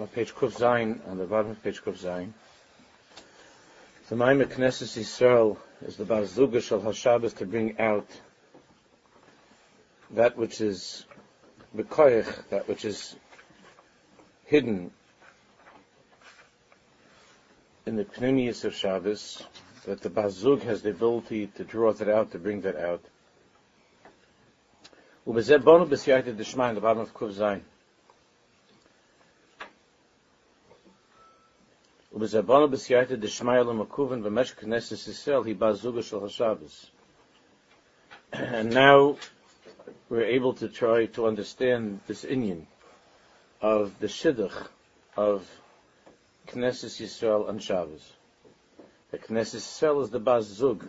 on page Kuf Zayin, on the bottom of page Kuf Zayin. The Maimon Knesset Yisrael is the Barzuga of HaShabbos to bring out that which is Bekoyach, that which is hidden in the Pneumius of Shabbos, that the Bazug has the ability to draw that out, to bring that out. The bottom of Kuv Zayin. And now we're able to try to understand this Inyan of the shidduch of Knesset Yisrael and Shabbos. The Knesset Yisrael is the bazug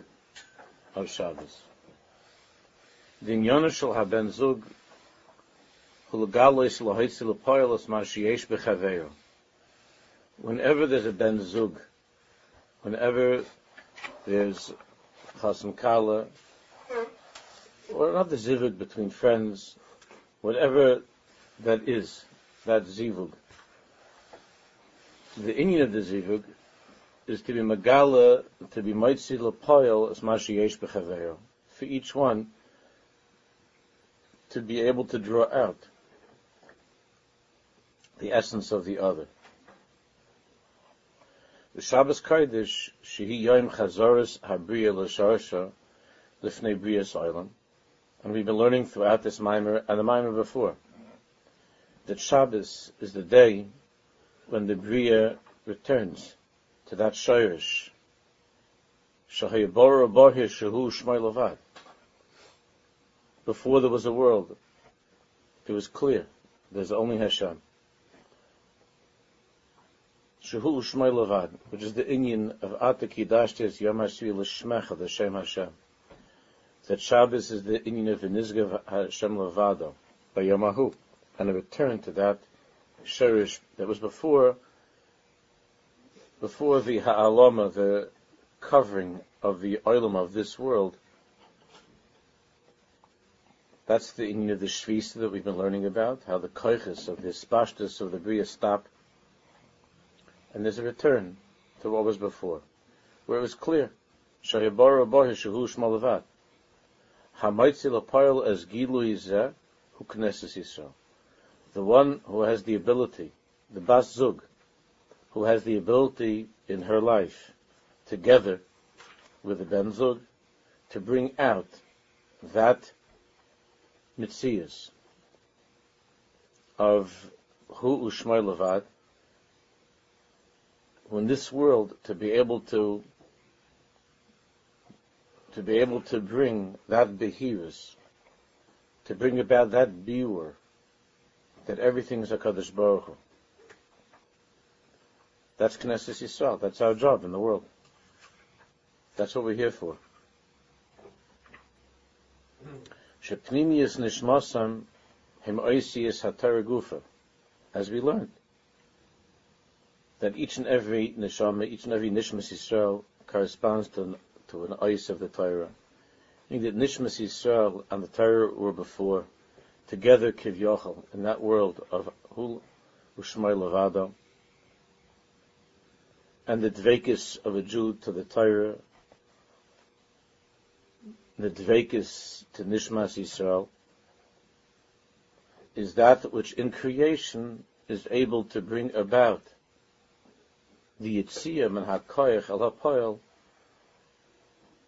of Shabbos. The Inyonu Shel HaBen Zug Hulgalois Whenever there's a ben Zug, whenever there's Chasam Kala, or another zivug between friends, whatever that is, that zivug. The inyan of the zivug is to be magala, to be moitzi lepoil as mashi yesh bechaveyo. For each one, to be able to draw out the essence of the other. The Shabbos Kodesh, shehi yoim chazoris habriya l'sharsha, lifnei briyas oilam, and we've been learning throughout this mimer and the mimer before that Shabbos is the day when the Bria returns to that Shirish. Before there was a world, it was clear. There's only Hashem. Shehu Levad, which is the Inyan of Ataki Dashtes Yom HaShvi L'Shmecha, the Shem Hashem that Shabbos is the Inyan of Nizgav Hashem Levado by Yamahu, and a return to that Sherish that was before before the Ha'alama, the covering of the oilam of this world. That's the Inyan of the Shvisa that we've been learning about, how the koiches of the spashtus of the Bria stop, and there's a return to what was before, where it was clear. Shahibara Bohishahu Shmalavat. Hamaitzi Lapoil as Gilu Yizeh, who. The one who has the ability, the Bas Zug, who has the ability in her life, together with the Ben Zug, to bring out that mitzias of Hu Ushmai Levad, in this world to be able to to be able to bring that behirus, to bring about that biur, that everything is a Kaddish Baruch Hu. That's Knesset Yisrael. That's our job in the world. That's what we're here for. Shepnimius nishmasam him oisius hatara gufa. As we learned, that each and every neshama, each and every nishmas Yisrael corresponds to to an ice of the Torah. I think that Nishmas Yisrael and the Torah were before, together Kiv in that world of Hul Ushmai Levado, and the Dvekis of a Jew to the Torah, the Dvekis to Nishmas Yisrael, is that which in creation is able to bring about the Yitziyah and HaKoyach al HaPoyel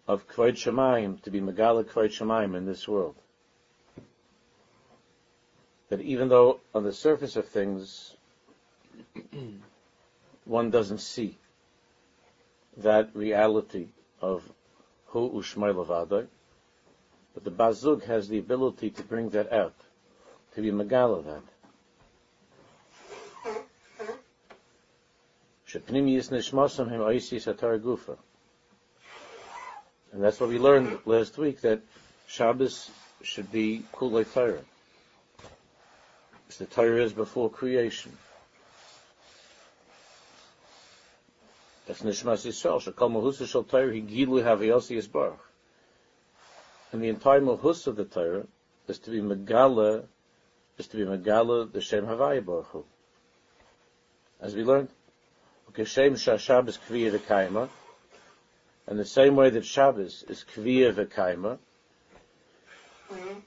of Kvod Shemaim to be Megala Kvod Shemaim in this world. That even though on the surface of things one doesn't see that reality of Hu Ushmai Levadai, but the Bazug has the ability to bring that out, to be Megala that. Nishmasam Him Satar Gufa. And that's what we learned last week, that Shabbos should be Kulei Torah. As the Torah is before creation. That's Nishmas Yisrael. Mahusa Shal Torah Higilu Haviyasi Yisbarach. And the entire Mahus of the Torah is to be Megala, is to be Megala the Shem Havaya Baruch Hu. as we learned. Ukeshem Shabbos Kviya V'Kaima, and the same way that Shabbos is Kviya V'Kaima, mm-hmm.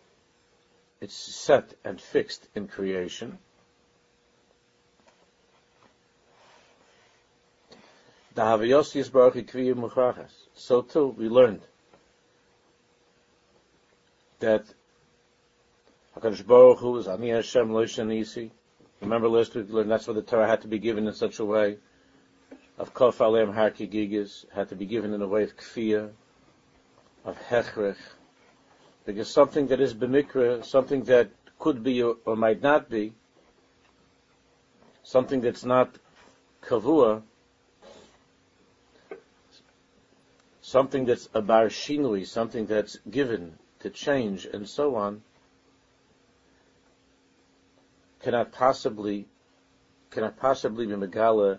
it's set and fixed in creation. The Havayos Yisbaruch Kviya Muchachas. So too, we learned that HaKadosh Baruch Hu is Ani Hashem Lo Remember last week we learned that's why the Torah had to be given in such a way of Kof Alem Har Gigas, had to be given in a way of Kfiyah, of Hechrech, because something that is B'mikra, something that could be or, or might not be, something that's not Kavua, something that's a bar shinui, something that's given to change and so on, cannot possibly cannot possibly be megala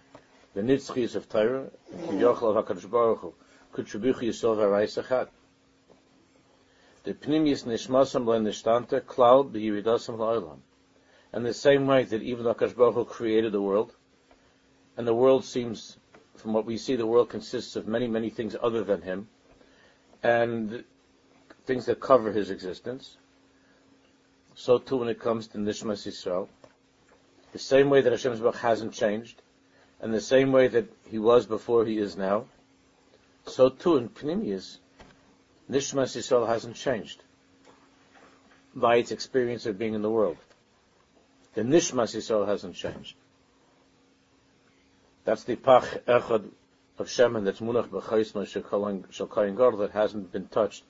the nitzchias of Torah, Kiyochel of HaKadosh Baruch Hu, Kutshubuchi Yisrael V'Arayis Achad. The Pnimius Nishmasam Le Nishtanta, Klal B'Yiridasam La'olam. And the same way that even HaKadosh Baruch Hu created the world, and the world seems, from what we see, the world consists of many, many things other than Him, and things that cover His existence. So too when it comes to Nishmas Yisrael, the same way that Hashem's Baruch hasn't changed, and the same way that He was before He is now, so too in Pnimius, Nishmas Yisrael hasn't changed by its experience of being in the world. The Nishmas Yisrael hasn't changed. That's the Pach Echad of Shemen that's Munach B'chaisma Shal Gar that hasn't been touched,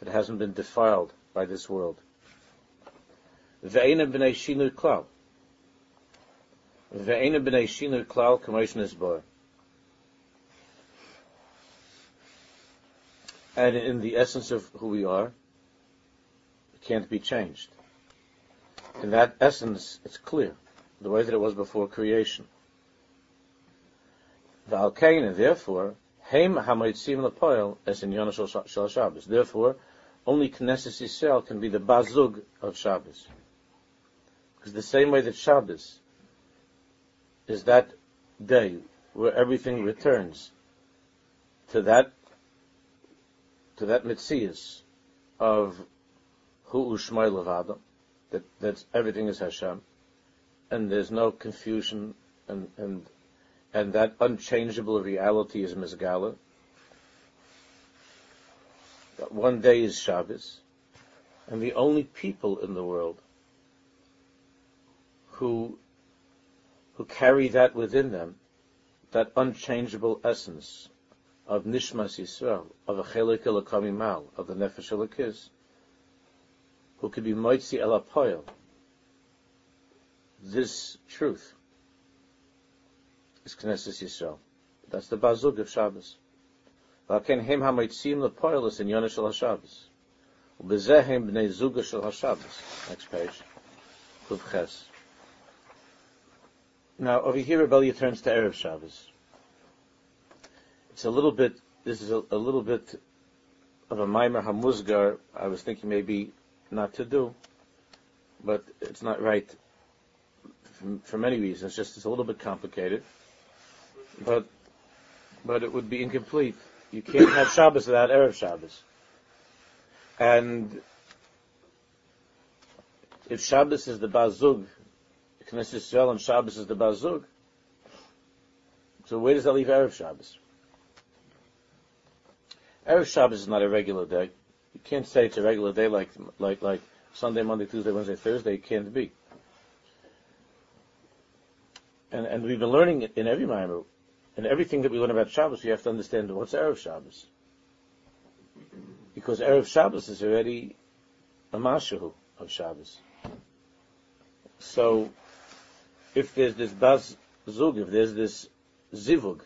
that hasn't been defiled by this world. Ve'ena B'nei Shinu Klal. Ve'ena b'nei shinu klal k'moishn isbar. And in the essence of who we are, it can't be changed. In that essence, it's clear, the way that it was before creation. V'alkein, and therefore, heim ha'moitzim l'poil, as in Yonah Shal Shabbos. Therefore, only Knesset Yisrael can be the bazug of Shabbos. Because the same way that Shabbos is that day where everything returns to that to that mitzias of hu ushmai levada, that that everything is Hashem, and there's no confusion, and and and that unchangeable reality is Mizgala. That one day is Shabbos, and the only people in the world who who carry that within them, that unchangeable essence of Nishmas Yisrael, of a Elokamimal, of the Nefesh Elokiz, who can be Moitzi El This truth is Knesset Yisrael. That's the Bazug of Shabbos. V'aken hem ha-moitzim lepoil is in Yonah Shel HaShabbos. U'bezeh hem b'nei Zuga Shel HaShabbos. Next page. Kuv Ches. Now, over here, Rebellia turns to Erev Shabbos. It's a little bit, this is a, a little bit of a Maimer Hamuzgar, I was thinking maybe not to do, but it's not right for, for many reasons. Just it's a little bit complicated, but but it would be incomplete. You can't have Shabbos without Erev Shabbos. And if Shabbos is the Bazug, Knesset Yisrael and Shabbos is the Bazug. So where does that leave Erev Shabbos? Erev Shabbos is not a regular day. You can't say it's a regular day like like like Sunday, Monday, Tuesday, Wednesday, Thursday. It can't be. And and we've been learning in every Maimer, and everything that we learn about Shabbos, we have to understand what's Erev Shabbos. Because Erev Shabbos is already a mashahu of Shabbos. So if there's this baz zug, if there's this zivug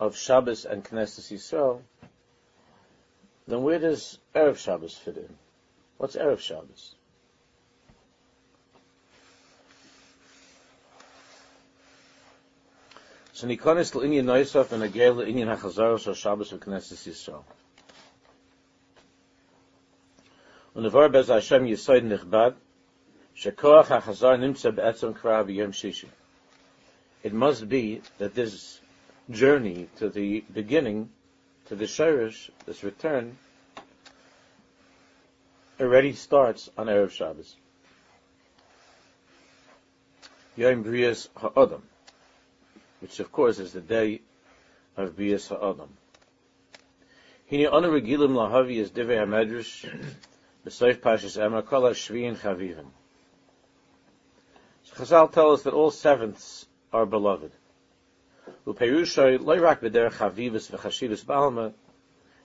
of Shabbos and Knesset Yisrael, then where does Erev Shabbos fit in? What's Erev Shabbos? So Nikonis Inyan Noisaf and Agel Inyan HaChazaros or Shabbos of Knesset Yisrael. Und vor bez Hashem Yisoid Nichbad, Shekoach Nimtza B'Yom Shishi. It must be that this journey to the beginning, to the Shirish, this return, already starts on Erev Shabbos. Yom Brias Ha'adam which of course is the day of Bias Ha'adam. Hini Regilim Lahavi is Divei B'Soif Pashas HaShviyin Chavivim. Chazal tell us that all sevenths are beloved. And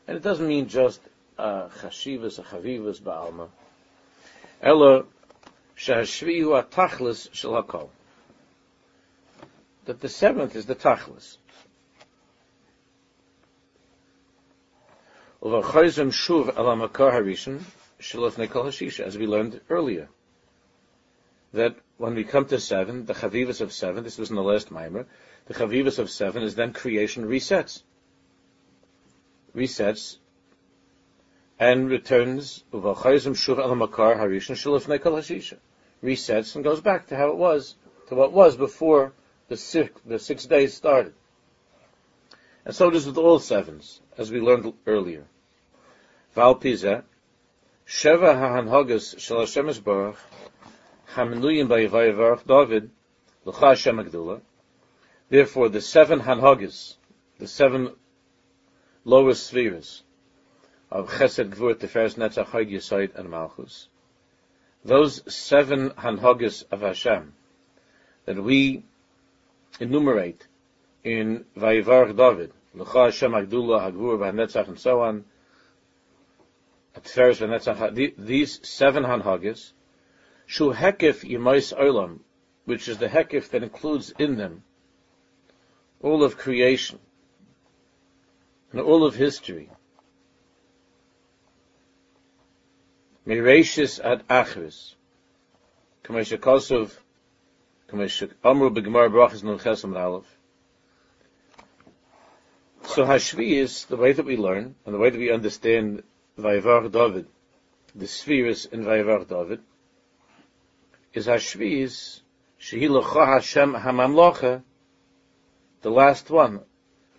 it doesn't mean just uh, Chashivus or Chavivus Ba'alma. Ella Shahashvi Hu HaTachlis Shel HaKol that the seventh is the tachlis. As we learned earlier, that when we come to seven, the chavivas of seven, this was in the last mimer, the chavivas of seven is then creation resets. Resets and returns resets and goes back to how it was, to what was before the six, the six days started. And so it is with all sevens, as we learned earlier. Val Pizeh, Sheva HaHanhogas Shel Hashem Esbarach, Hamenuyim Vayivarach David, L'cha Hashem Agdula. Therefore, the seven Hanhogas, the seven lowest spheres of Chesed, Gvur, Tiferes, Netzach, Chayg, Yisoid, and Malchus, those seven Hanhogas of Hashem, that we enumerate in Vayivarach David, L'cha Hashem Agdullah, Hagvur, V'hanetzach, and so on, Atferes, V'hanetzach, these seven Hanhagis, Shu Hekif Yemais Olam, which is the Hekif that includes in them all of creation and all of history. Mirashis ad Achris, Kameshakosov, so Hashvi is the way that we learn and the way that we understand Vayivar David, the spheres in Vayivar David, is Hashvi is Shehi L'cha Hashem Hamamlocha, the last one,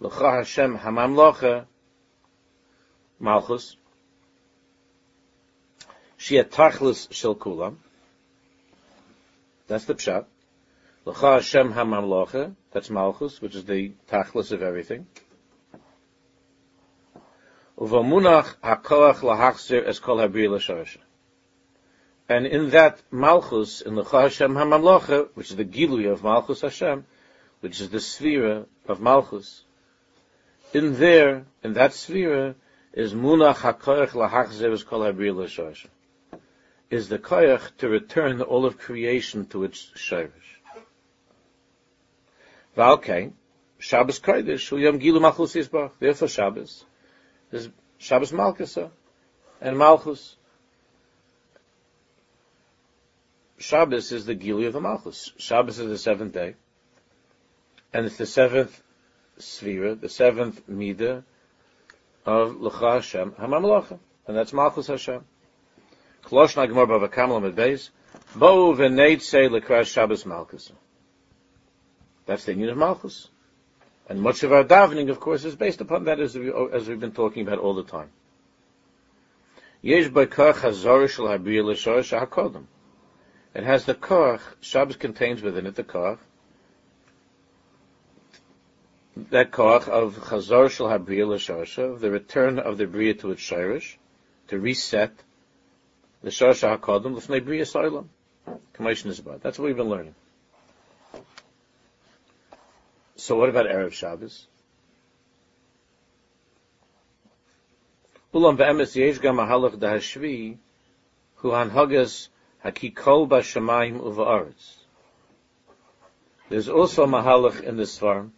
L'cha Hashem Hamamlocha, Malchus, Shia Tachlis Shel Kulam, that's the Pshat, L'cha Hashem HaMamlocha, that's Malchus, which is the tachlis of everything. Uvamunach HaKoach Es Kol HaBri L'Shoresha. And in that Malchus, in L'cha Hashem HaMamlocha, which is the Gilui of Malchus Hashem, which is the sphere of Malchus, in there, in that sphere, is Munach HaKoach LaHachzir Es Kol HaBri L'Shoresha. Is the koyach to return all of creation to its shirish. Valke, Shabbos Kodesh, Hu Yom Gilu Malchus Yisbach. Therefore Shabbos is Shabbos Malchus and Malchus. Shabbos is the Gilu of the Malchus. Shabbos is the seventh day. And it's the seventh Svira, the seventh Midah of L'cha Hashem HaMamlocha. And that's Malchus Hashem. Kolosh Nagmor Bava Kamal Beis. Bo v'neit say L'kras Shabbos Malchus. That's the union of Malchus. And much of our davening, of course, is based upon that, as, we, as we've been talking about all the time. Yesh It has the koch, Shabbos contains within it the koch, that koch of chazor shel habriya l'shorsha, the return of the bria to its shirish, to reset the shorsha hakodem l'fnei bria soilam. Commission is about. That's what we've been learning. So what about Erev Shabbos? Ulam ve'emes yesh gam ahalach dahashvi hu hanhagas hakikol b'shamayim uva'aretz. There's also a mahalach in this farm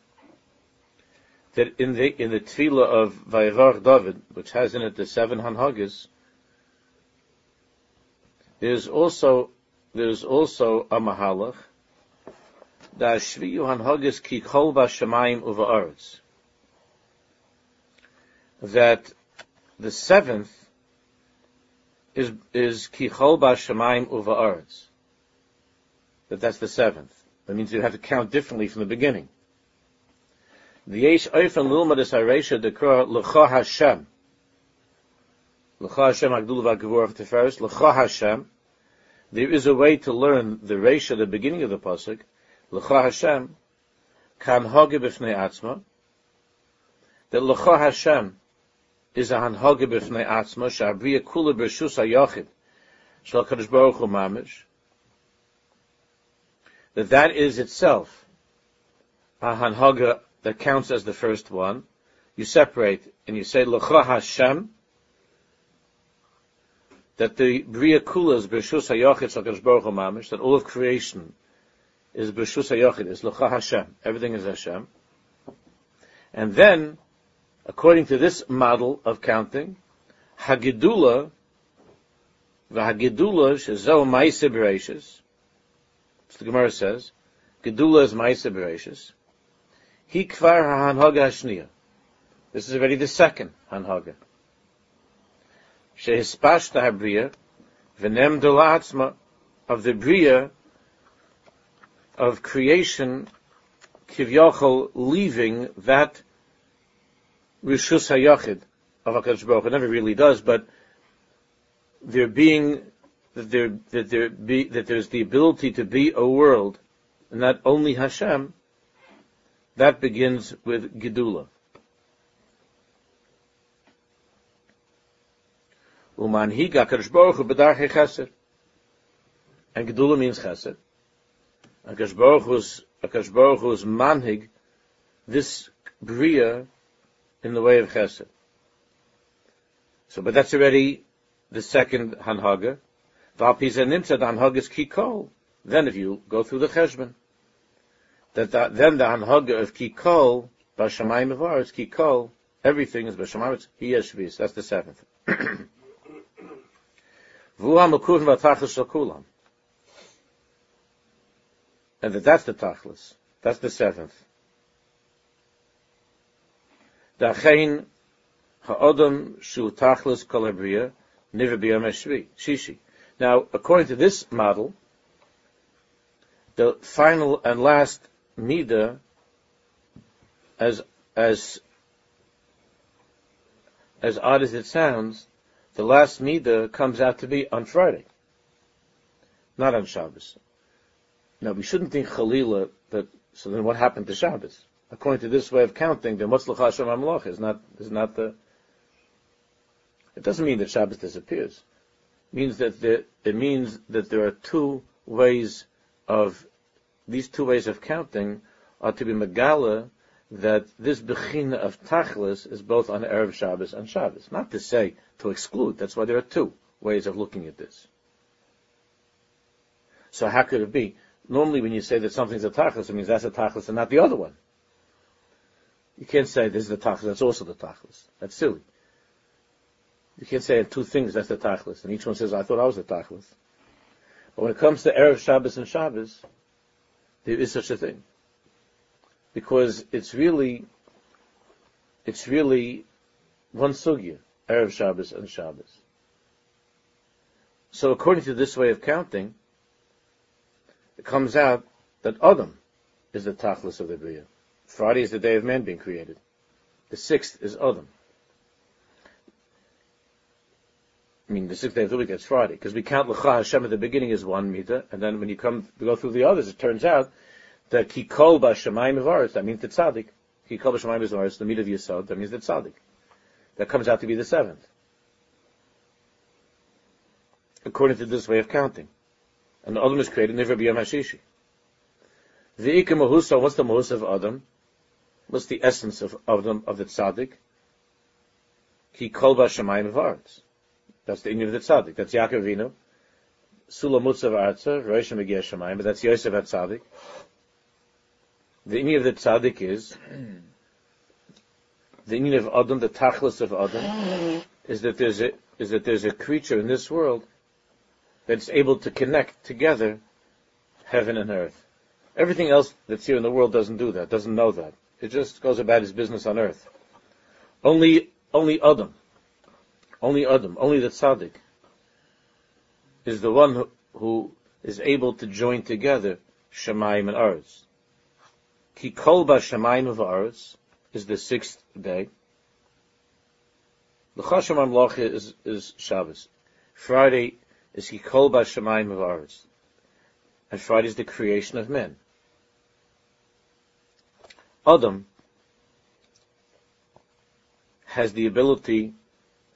that in the in the tefillah of Vayevarch David, which has in it the seven hanhagas, there's also there's also a mahalach da shviu hanhagas ki kol b'shamayim uva'aretz that the seventh is is ki kol b'shamayim uva'aretz that that's the seventh. That means you have to count differently from the beginning. The yesh oifen lilma des haresha dekra l'cha Hashem. L'cha Hashem agdul v'agvur teferes. L'cha Hashem. There is a way to learn the resha, the beginning of the pasuk. L'cha Hashem. Kan hoge b'fnei atzma. That l'cha Hashem is a hanhoge b'fnei atzma. Sha'abriya kula b'rshus ha'yochid. Shal Kadosh Baruch Hu mamish. That that is itself a hanhaga that counts as the first one, you separate and you say L'cha Hashem, that the Bria Kula is B'Shus HaYochid Shakadosh Baruch Mamish, that all of creation is B'Shus HaYochid, is L'cha Hashem, everything is Hashem. And then, according to this model of counting, Hagidula, V'Hagidula Shezo Ma'ise Bereshis, the Gemara says, Gedula is Ma'ise Bereshis, Hi kvar hanhaga hashniya. This is already the second hanhaga. Shehispashta habriya, v'nem delatzma, of the bria, of creation, kivyochel, leaving that rishus hayachid of HaKadosh Baruch It never really does, but there being, that there, that there be, that there's the ability to be a world, and not only Hashem, that begins with Gedula. Umanhiga Kadosh Baruch Hu b'darchei chesed. And Gedula means chesed. And Kadosh Baruch Hu's, Kadosh Baruch Hu's manhig, this bria in the way of chesed. So, but that's already the second hanhaga. V'alpiza nimtzad hanhaga is kikol. Then if you go through the cheshbon, that, that then the hanhaga of kikol b'shamayim of kikol everything is b'shamayim he shvis that's the seventh. And that that's the tachlis. That's the seventh. Ha'odam shu tachlis niver shishi. Now, according to this model, the final and last Mida, as as as odd as it sounds, the last Mida comes out to be on Friday, not on Shabbos. Now we shouldn't think Chalila that. So then, what happened to Shabbos? According to this way of counting, then what's l'chashem amloch is not is not the. It doesn't mean that Shabbos disappears. It means that there, it means that there are two ways of these two ways of counting are to be megala that this bechina of tachlis is both on erev Shabbos and Shabbos. Not to say to exclude. That's why there are two ways of looking at this. So how could it be? Normally, when you say that something's a tachlis, it means that's a tachlis and not the other one. You can't say this is the tachlis, that's also the tachlis. That's silly. You can't say two things, that's the tachlis, and each one says, I thought I was the tachlis. But when it comes to Erev Shabbos and Shabbos, there is such a thing. Because it's really, it's really one sugya, Erev Shabbos and Shabbos. So according to this way of counting, it comes out that Adam is the tachlis of the Bria. Friday is the day of man being created. The sixth is Adam. I mean, the sixth day of the week, it's Friday, because we count L'cha Hashem at the beginning as one meter, and then when you come go through the others, it turns out that Kikol B'Shamayim Avaris, that means the Tzaddik. Kikol B'Shamayim Avaris, the meter of Yisod, that means the Tzaddik. That comes out to be the seventh. According to this way of counting. And Adam is created never b'yom hashishi. The Mahusa, what's the Mahusa of Adam? What's the essence of Adam, of the Tzaddik? Ki kol b'shamayim avaretz. That's the Inyan of the tzaddik. That's Yaakov Avinu. Sula Mutzav Arza, Rosh Megir Shemayim, but that's Yosef at tzaddik. The Inyan of the tzaddik is the meaning of Adam, the tachlis of Adam, is that there's a is that there's a creature in this world that's able to connect together heaven and earth. Everything else that's here in the world doesn't do that, doesn't know that. It just goes about his business on earth. Only only Adam, only Adam, only the tzaddik is the one who, who is able to join together Shemaim and Arz. Ki kol ba Shemaim of Arz is the sixth day. The Chasham Amloch is, is Shabbos. Friday is Ki kol ba Shemaim of Arz. And Friday is the creation of men. Adam has the ability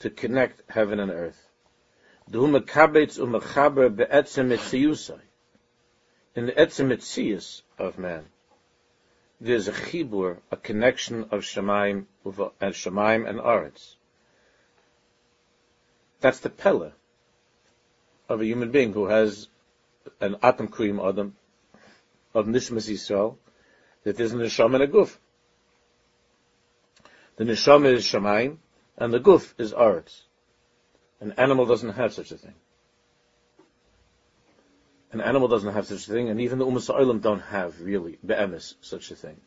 to connect heaven and earth. In the etzem of man, there's a chibur, a connection of Shemaim and Shemaim and Aretz. That's the pella of a human being who has an atom cream adam of nishmas Yisrael, that there's a neshama and a guf. The neshama is Shemaim, and the guf is Aretz. An animal doesn't have such a thing. An animal doesn't have such a thing, and even the Umas Olam don't have, really, be'emes, such a thing.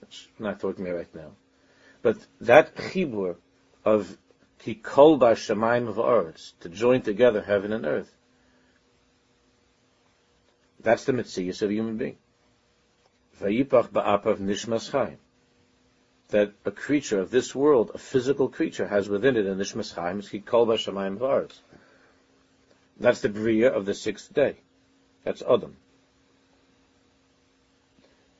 Which I'm not talking about right now. But that chibur of ki kol ba of Aretz, to join together heaven and earth, that's the mitzvah of a human being. That a creature of this world, a physical creature, has within it an Nishmas Chaim, is Kol Bashamayim Vars. That's the Bria of the sixth day. That's Adam.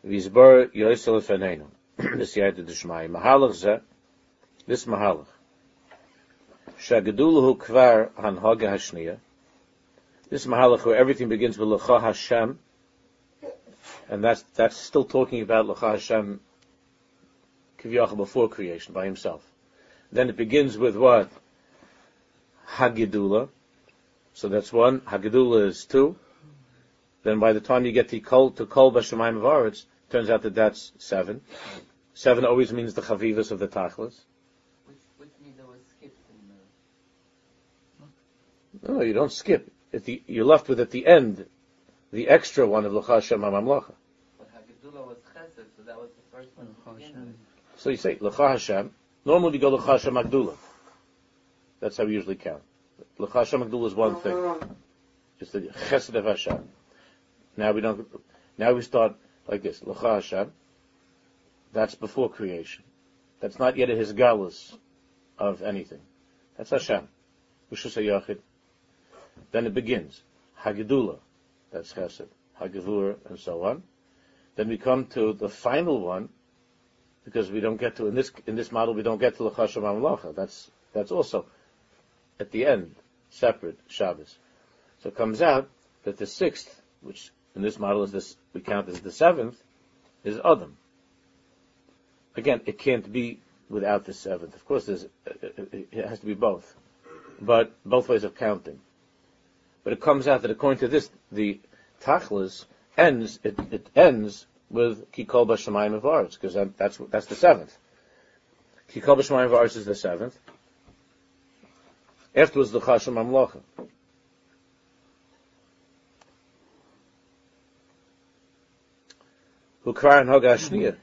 Vizbar Yosel Fenenu. This Yad Dishmai. Mahalach Zeh, this Mahalach. Shagedulu Kvar Hanhaga Hashniya. This Mahalach where everything begins with Lecha Hashem, and that's, that's still talking about Lecha Hashem before creation by himself. Then it begins with what? Hagidula. So that's one. Hagidula is two. Then by the time you get to Kol, to Kol Bashamayim Varetz, turns out that that's seven. Seven always means the Chavivas of the Tachlis. Which, which means was skipped in the... No, you don't skip. At the, you're left with at the end, the extra one of L'chashem HaMamlacha. But Hagidula was Chesed, so that was the first one to begin with. So you say L'cha Hashem. Normally we go L'cha Hashem Agdula. That's how we usually count. L'cha Hashem Agdula is one thing. It's the Chesed of Hashem. Now we don't. Now we start like this. L'cha Hashem. That's before creation. That's not yet a his galus of anything. That's Hashem. Rishus Yachid. Then it begins. Hagidula. That's Chesed. Hagivur, and so on. Then we come to the final one, because we don't get to in this in this model we don't get to l'chashem amlacha. That's that's also at the end separate Shabbos. So it comes out that the sixth, which in this model is this we count as the seventh, is Adam. Again, it can't be without the seventh. Of course, it has to be both, but both ways of counting. But it comes out that according to this, the tachlis ends it, it ends with Kikol B'Shemayim of Arts, because that's that's the seventh. Kikol B'Shemayim of Arts is the seventh. Afterwards, the Chasham Amlocha. Hukvar and Hagashniya.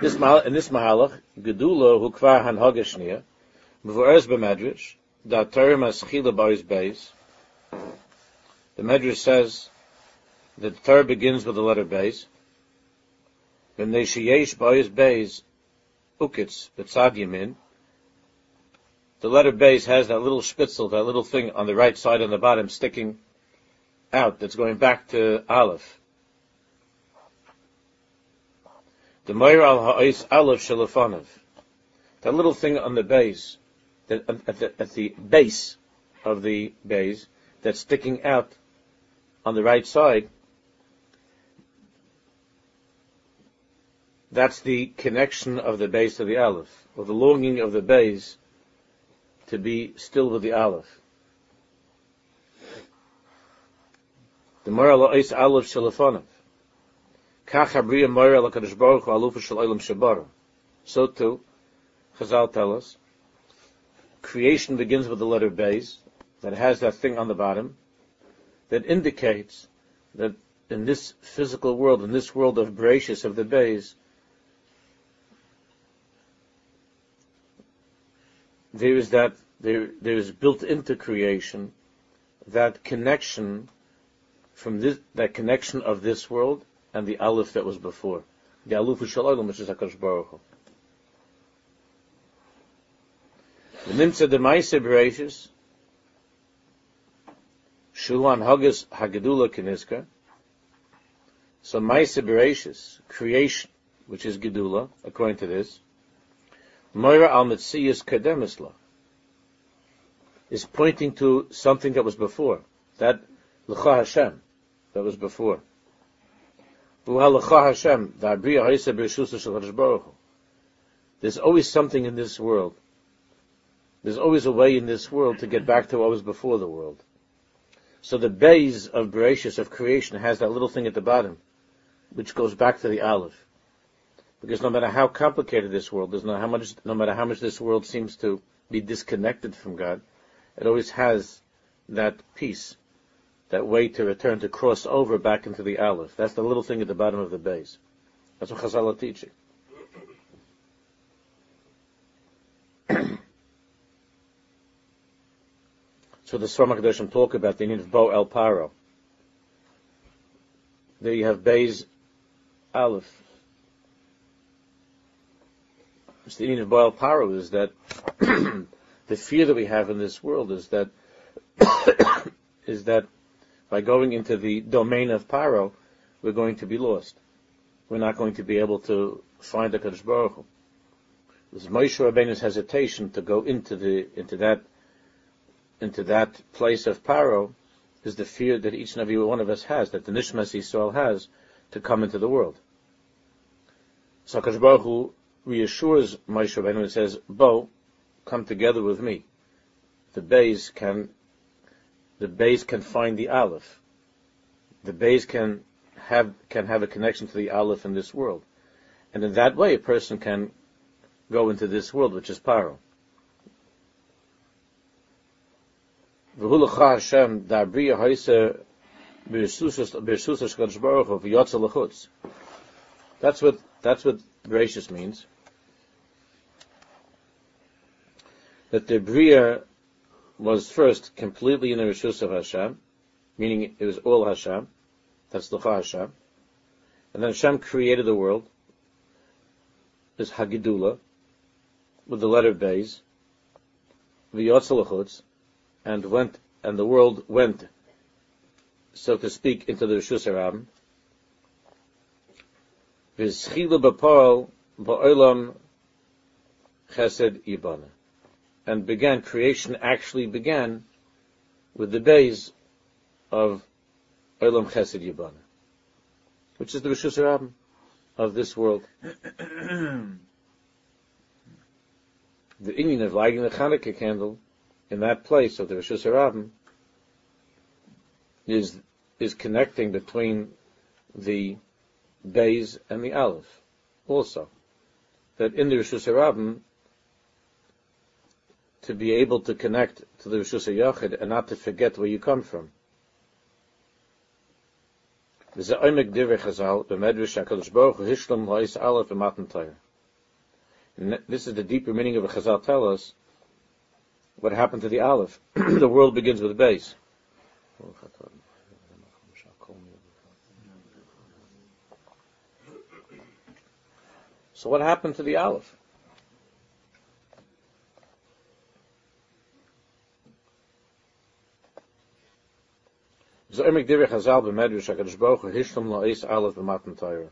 This in this mahalach, Gedula Hukvar han Hagashniya, Mvu'ez b'Medrash, da Terim Aschila Baris Beis. The Medrash says that the Torah begins with the letter Beis. When they sheyesh boys bays ukitz betzad yamin, the letter bays has that little spitzel, that little thing on the right side on the bottom sticking out that's going back to aleph. The Meir al ha'is aleph shalafanav. That little thing on the base, that, at, the, at the base of the base, that's sticking out on the right side, That's the connection of the base of the Aleph, or the longing of the base to be still with the Aleph. The moral is Aleph. Kach HaKadosh Baruch Hu Alufa Olam. So too, Chazal tell us, creation begins with the letter Beis, that has that thing on the bottom, that indicates that in this physical world, in this world of Bereshis, of the Beis, there is that, there, there is built into creation that connection from this, that connection of this world and the Aleph that was before. The Aleph Shalom, which is HaKadosh Baruch Hu. The Nimtza Maise Bereshis, Shulan Hagas Hagedula Keniska. So Maise Bereshis, creation, which is Gedula, according to this, Moira al Metzias Kademisla, is pointing to something that was before. That L'cha Hashem, that was before. There's always something in this world. There's always a way in this world to get back to what was before the world. So the base of Bereshis, of creation, has that little thing at the bottom, which goes back to the Aleph. Because no matter how complicated this world is, no, how much, no matter how much this world seems to be disconnected from God, it always has that piece, that way to return, to cross over back into the Aleph. That's the little thing at the bottom of the base. That's what Chazal are teaching. So the Swarma Kedoshim talk about the need of Bo El Paro. There you have Beis Aleph. the meaning of El Paro is that the fear that we have in this world is that is that by going into the domain of Paro, we're going to be lost. We're not going to be able to find the Kadosh Baruch Hu. This Moshe Rabbeinu's hesitation to go into the into that into that place of Paro is the fear that each and every one of us has, that the Nishmas Yisrael has, to come into the world. So Baruch Hu reassures Moshe Rabbeinu and says, Bo, come together with me. The base can, the base can find the Aleph. The base can have, can have a connection to the Aleph in this world. And in that way, a person can go into this world, which is Paro. That's what that's what gracious means. that the Bria was first completely in the Rishus of Hashem, meaning it was all Hashem, that's L'cha Hashem, and then Hashem created the world, this Hagidula, with the letter Beis, V'yotzalachutz, and went, and the world went, so to speak, into the Rishus Harabim, V'zchila b'pol ba'olam chesed ibana and began, creation actually began with the base of Olam Chesed Yibana, which is the Rishus Harabim of this world. the Inyan of lighting the Hanukkah candle in that place of the Rishus Harabim is, is connecting between the Bays and the Aleph also. That in the Rishus Harabim, to be able to connect to the Rishus Yachid and not to forget where you come from. This is the deeper meaning of a Chazal tell us what happened to the Aleph. the world begins with base. So what happened to the Aleph? So emek hakadosh baruch hu hishlam aleph be matan Torah.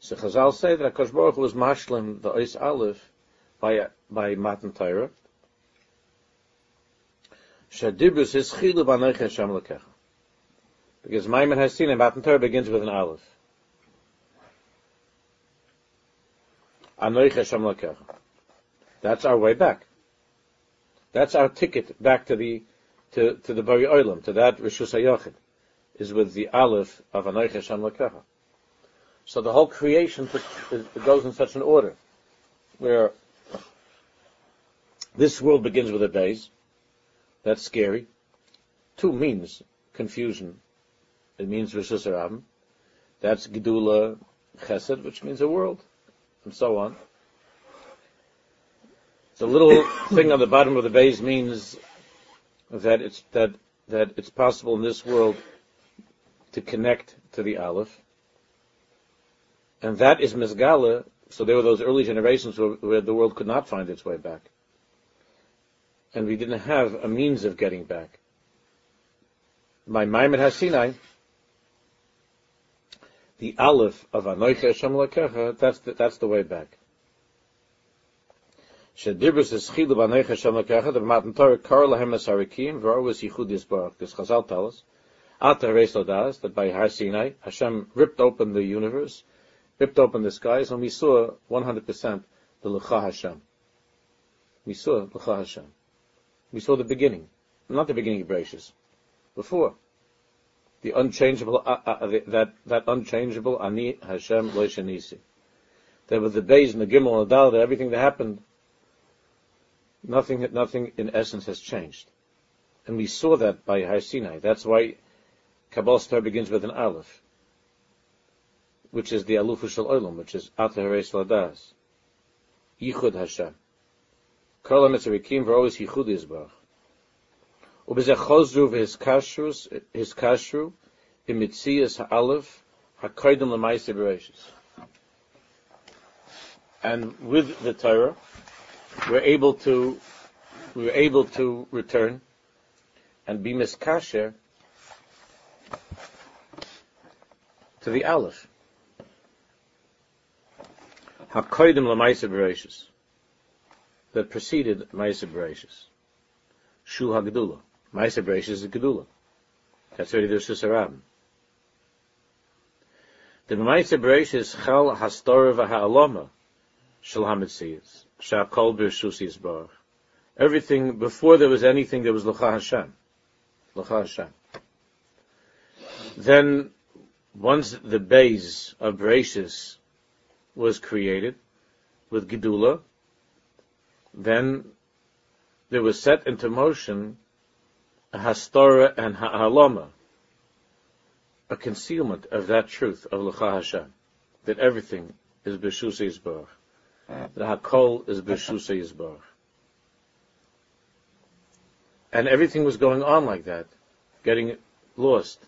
So Chazal say that Hakadosh Baruch Hu was mashlim the aleph by by matan Torah. Shadibus is chilu b'anoich Hashem lekecha. Because Maimon has seen a matan Torah begins with an aleph. Anoich Hashem lekecha. That's our way back. That's our ticket back to the to, to the Bari Olam, to that Rishus HaYochid, is with the Aleph of Anoich Hashem Lakecha. So the whole creation goes in such an order. where this world begins with a base. That's scary. Two means confusion. It means Rishus. That's Gedula Chesed, which means a world, and so on. The little thing on the bottom of the base means that it's that that it's possible in this world to connect to the Aleph, and that is Mizgala. So there were those early generations where, where the world could not find its way back, and we didn't have a means of getting back. By Maimon HaSinai, the Aleph of Anoicha Hashem Lakecha, that's the, that's the way back. Shedibrus is chilu b'anoicha Hashem Lakecha, the Matan Torah kar lahem asarikim, v'or was yichud yisbarach. This Chazal tells us, Ata Reis Ladas, that by Har Sinai, Hashem ripped open the universe, ripped open the skies, and we saw 100% the Lecha Hashem. We saw Lecha Hashem. We saw the beginning. Not the beginning of Bereshis. Before the unchangeable, uh, uh, that, that unchangeable Ani Hashem Loishanisi. There was the days in the Gimel and the Dal, everything that happened, nothing, nothing in essence has changed. And we saw that by Har Sinai. That's why Kabbalah Star begins with an Aleph, which is the Alufu Olam, which is Ata Hareis Ladas. Yichud Hashem. Kol HaMitzarikim v'ois yichud yizbach. Ubezeh chozru v'his kashrus, his kashru, b'mitzias ha'alef, ha'koidim l'maisi b'reishis. And with the Torah, we're able to, we're able to return and be miskasher to the Aleph. Hakoidim l'maisa b'reishis. That preceded Maisa bereshis. Shu Hagdullah. Ma'aser Bereishis is Gedula. That's already the Rishus Harabim. The Ma'aser Bereishis Chal Hastorah V'Ha'aloma Shal HaMetzias Sha'kol B'Rishus Yisbarach. Everything, before there was anything, there was L'cha Hashem. L'cha Hashem. Then, once the base of Bereshis was created, with Gedula, then there was set into motion a Hastora and Ha'alama, a concealment of that truth of L'cha Hashem, that everything is B'shusa Yisbarach, that Hakol is B'shusa Yisbarach. And everything was going on like that, getting lost.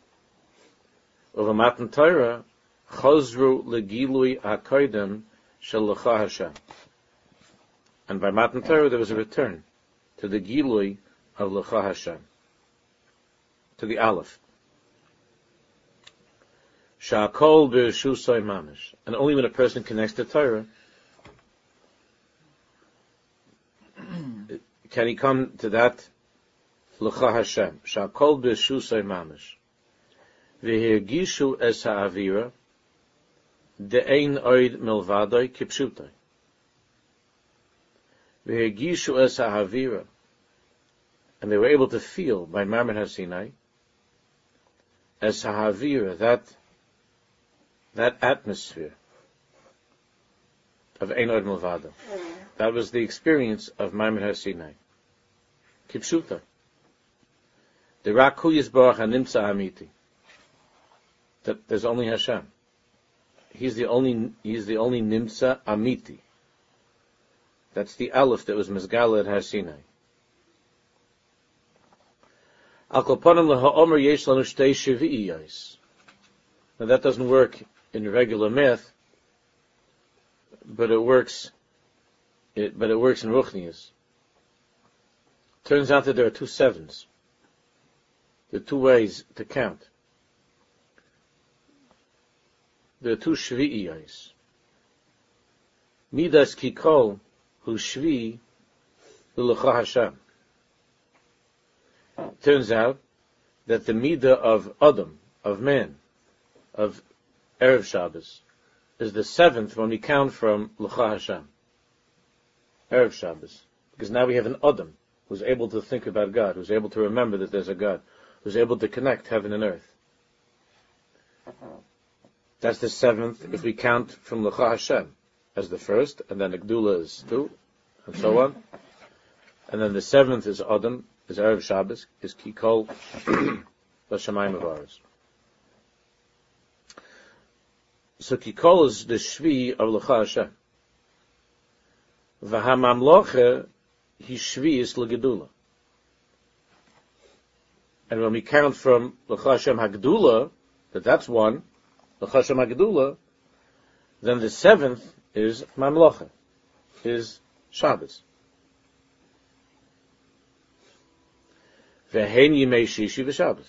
Over Matan Torah, Chozru Legilui HaKoidem Shel L'cha Hashem. And by Matan Torah there was a return to the Gilui of L'cha Hashem to the Aleph. Sha'akol b'shusay mamish. And only when a person connects to Torah can he come to that L'cha Hashem. Sha'akol b'shusay mamish. V'hirgishu es ha'avira de'ein oid milvadoi kipshutai. V'hirgishu es ha'avira. And they were able to feel by Mammon HaSinai as Sahavira, that, that atmosphere of Einod Milvado. That was the experience of Maimon HaSinai. Kipshuta. The Raku Yisbarach HaNimtza Amiti. That there's only Hashem. He's the only, he's the only Nimtza Amiti. That's the Aleph that was Mizgala at Har Sinai. Now that doesn't work in regular math, but it works, it, but it works in Ruchnias. Turns out that there are two sevens. There are two ways to count. There are two shvi'iyos. Midas kikol hu shvi l'lecha Hashem turns out that the midah of Adam, of man, of Erev Shabbos, is the seventh when we count from L'cha Hashem. Erev Shabbos. Because now we have an Adam who's able to think about God, who's able to remember that there's a God, who's able to connect heaven and earth. That's the seventh if we count from L'cha Hashem. As the first, and then the Gdula is two, and so on. And then the seventh is Adam, is Erev Shabbos, is Kikol, Vashamayim of ours. So Kikol is the Shvi of Lecha Hashem. V'hamamloche, he Shvi is Legedula. And when we count from Lecha Hashem Hagdula, that that's one, Lecha Hashem Hagdula, then the seventh is Mamlocha, is Shabbos. Vehen Yimei Shishi v'Shabbos.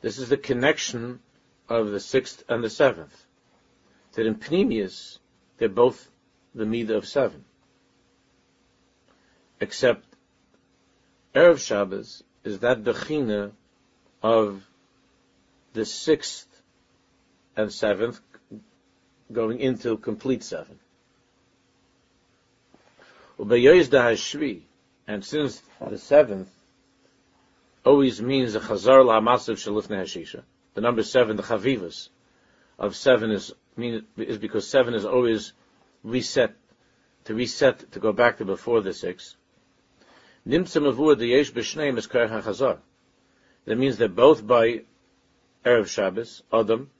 This is the connection of the sixth and the seventh. That in Pnimius, they're both the Mida of seven. Except Erev Shabbos is that Bechina of the sixth and seventh going into complete seven. And since the seventh always means a chazar la'amasav shalifne hashisha, the number seven, the chavivas of seven is mean is because seven is always reset to reset to go back to before the six. Nimtzim the yesh b'shneim is kar hachazar. That means that both by erev Shabbos, Adam,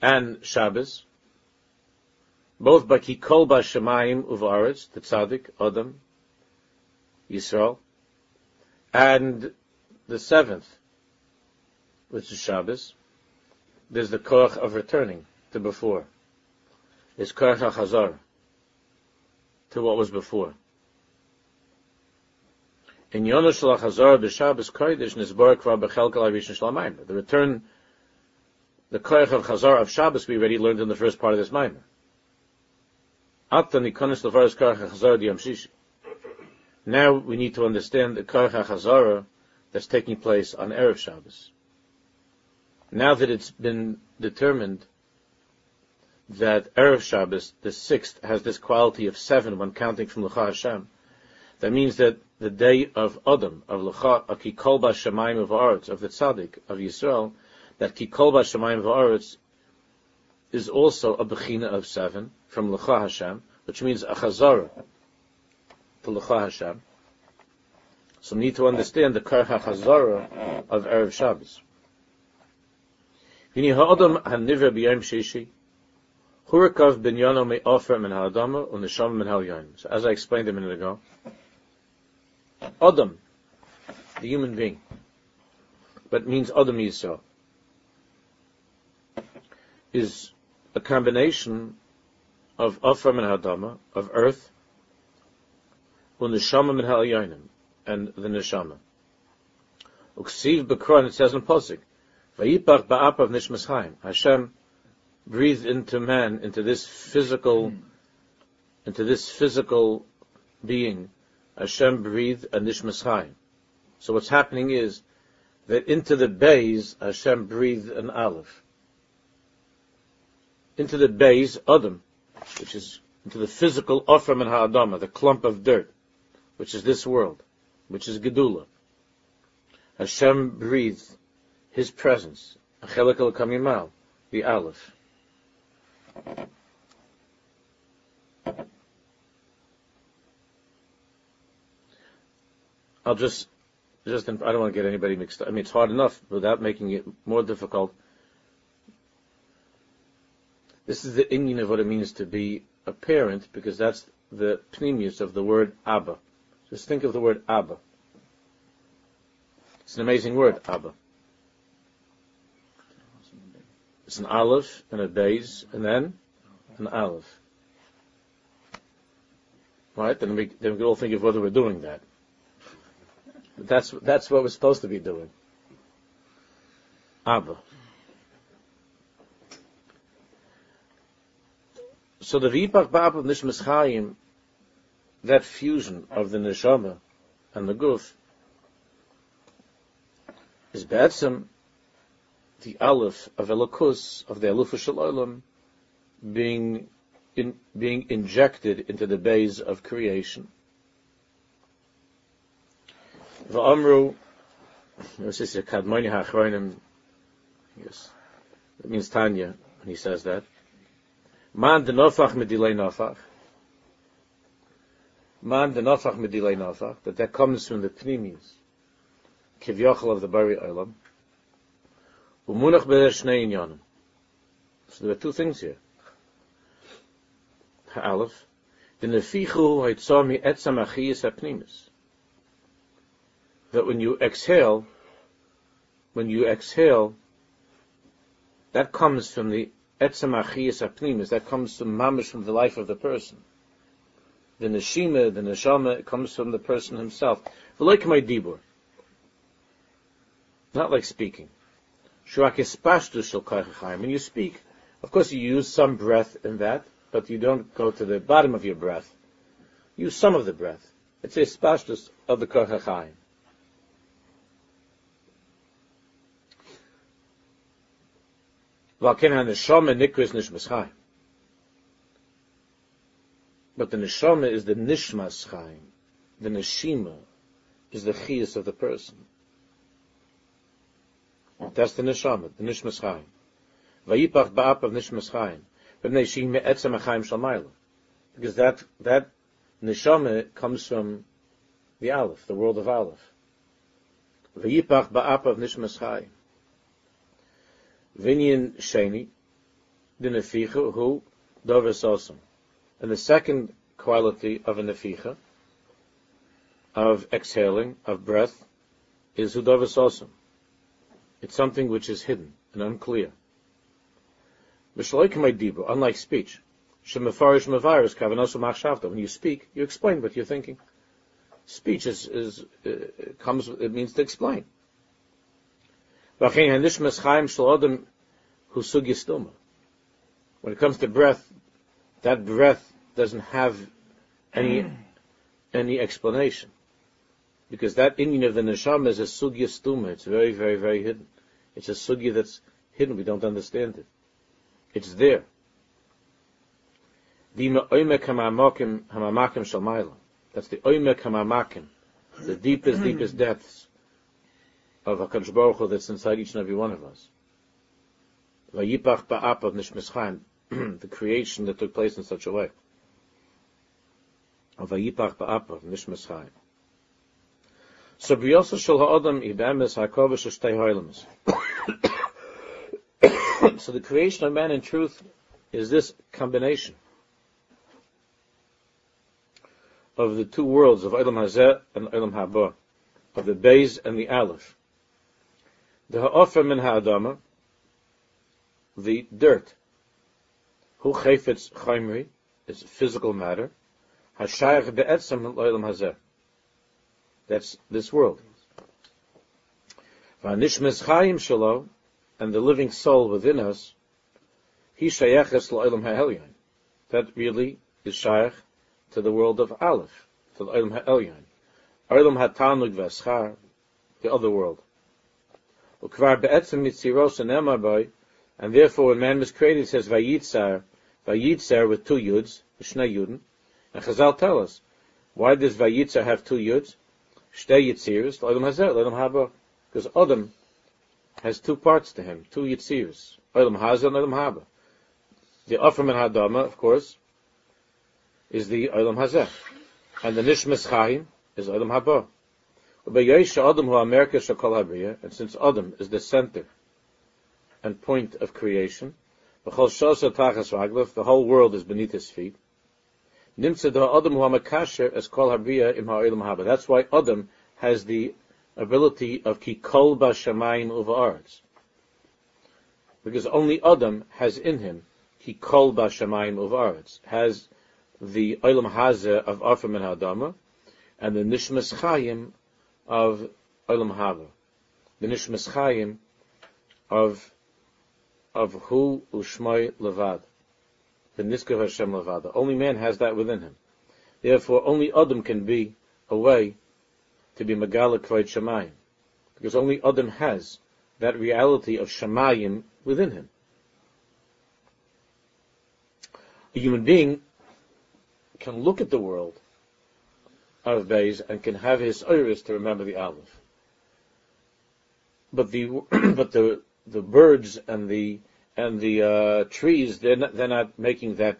and Shabbos, both by kikol b'shemayim uvaretz, the tzaddik, Adam, Yisrael, and the seventh, which is Shabbos, there's the koach of returning to before. It's koach hachazar to what was before. In Yonah Shalach Hazar b'Shabbos Kodesh Nizbar Kvar B'Chelkel Avishin Shlamayim. The return, the Koyach of Chazar of Shabbos we already learned in the first part of this Maimer. Atta Nikonis Levaris Koyach Chazar Diyam Shishi. Now we need to understand the Koyach Chazara that's taking place on Erev Shabbos. Now that it's been determined that Erev Shabbos, the sixth, has this quality of seven when counting from Lecha Hashem, that means that the day of Adam, of Lecha, of Kikol Shemayim of Aretz, of the Tzaddik, of Yisrael, that Kikol Shemayim of Aretz is also a Bechina of seven, from Lecha Hashem, which means a Chazara to Lecha Hashem. So we need to understand the Karha Chazara of Erev Shabbos. Vini ha'adam ha'nivra hurakav binyano me'ofer min ha'adama, min. So as I explained a minute ago, Adam, the human being, but means Adam Yisrael, is a combination of Afram and Hadama, of earth, Uneshama and Ha'ayanim, and the Neshama. Uksiv Bekron, it says in Posik, Vayipach Ba'apav Nishmas Chaim, Hashem breathed into man, into this physical, into this physical being, Hashem breathed a nishmas chaim. So what's happening is that into the bays Hashem breathed an aleph. Into the bays Adam, which is into the physical Ofram and Ha'adama, the clump of dirt, which is this world, which is Gedula. Hashem breathed His presence, Achelik al the aleph. I'll just, just, I don't want to get anybody mixed up. I mean, it's hard enough without making it more difficult. This is the inyan of what it means to be a parent, because that's the pnimius of the word Abba. Just think of the word Abba. It's an amazing word, Abba. It's an aleph and a base, and then an aleph. Right? Then we, then we can all think of whether we're doing that. That's, that's what we're supposed to be doing. Abba. So the Vipach Bab of Nishmas that fusion of the Neshama and the Guf, is Batsam, the Aleph of Elokus, of the Aleph Shalom, being in, being injected into the base of creation. V'amru, this is a kadmoni ha'achronim, yes, that means Tanya, when he says that. Man de nofach medilei nofach. Man de nofach medilei nofach, that that comes from the pnimis, kivyochel of the bari olam. Umunach be'er shnei inyanim. So there are two things here. Ha'alef, the nefichu haitzami etzam achiyas ha'pnimis. That when you exhale, when you exhale, that comes from the etzem achiyas apnimis, that comes from mamish from the life of the person. The neshima, the neshama, comes from the person himself. Like my dibur. Not like speaking. When you speak, of course you use some breath in that, but you don't go to the bottom of your breath. Use some of the breath. It's a spashtus of the kochachayim. But the neshama is the nishmas chaim. The neshima is the chiyas of the person. That's the neshama, the nishmas chaim. Vayipach ba'ap of nishmas shalmayla. Because that, that neshama comes from the Aleph, the world of Aleph. Vayipach ba'ap of nishmas chaim. Vinyan Sheni, the Neficha, who Dover Sosum. And the second quality of a Neficha, of exhaling, of breath, is Dover Sosum. It's something which is hidden and unclear. Unlike speech, when you speak, you explain what you're thinking. Speech is, is uh, comes, it means to explain. When it comes to breath, that breath doesn't have any any explanation. Because that inyan of the neshama is a sugya stuma. It's very, very, very hidden. It's a sugya that's hidden. We don't understand it. It's there. That's the oimek hamamakim, the deepest, deepest depths of HaKadosh Baruch Hu that's inside each and every one of us. Vayipach ba'ap of Nishmis the creation that took place in such a way. Vayipach ba'ap of Nishmis Chaim. So Briyosa Shal Ha'adam Ibemes HaKovish Shtei Hoylams. So the creation of man in truth is this combination of the two worlds of Olam Hazeh and Olam Haba, of the Beis and the Aleph. The ha'ofer min ha'adama, the dirt. Hu chayfetz chaymri, is physical matter. Hashayach be'etzam lo'elam hazeh. That's this world. V'anishmes chayim shalo, and the living soul within us, he shayeches lo'elam ha'elyon. That really is shayach to the world of Aleph, to the Olam ha'elyon. Olam ha'tanug v'eschar, the other world. And therefore, when man was created, it says Vayitzar, Vayitzar with two yuds, Shnei Yudin. And Chazal tell us, why does Vayitzar have two yuds? Shtei Yitziris, Adam Hazer, Adam Haba. Because Adam has two parts to him, two Yitziris, Adam Hazer and Adam Haba. The and Hadama, of course, is the Adam Hazer. And the Nishmas Chaim is Adam Haba. And since Adam is the center and point of creation, the whole world is beneath his feet. That's why Adam has the ability of kikol b'shamayim uvarts. Because only Adam has in him kikol b'shamayim uvarts, has the olam hazeh of Arfim and Hadama, and the nishmas chayim of Olam Haba, the Nishmas Chaim of of Hu Ushmai Levad, the Niskav Hashem Levad. Only man has that within him. Therefore, only Adam can be a way to be Megala Kvayt Shemayim, because only Adam has that reality of Shemayim within him. A human being can look at the world of Beis and can have his iris to remember the Aleph. But the but the the birds and the and the uh, trees, they're not, they're not making that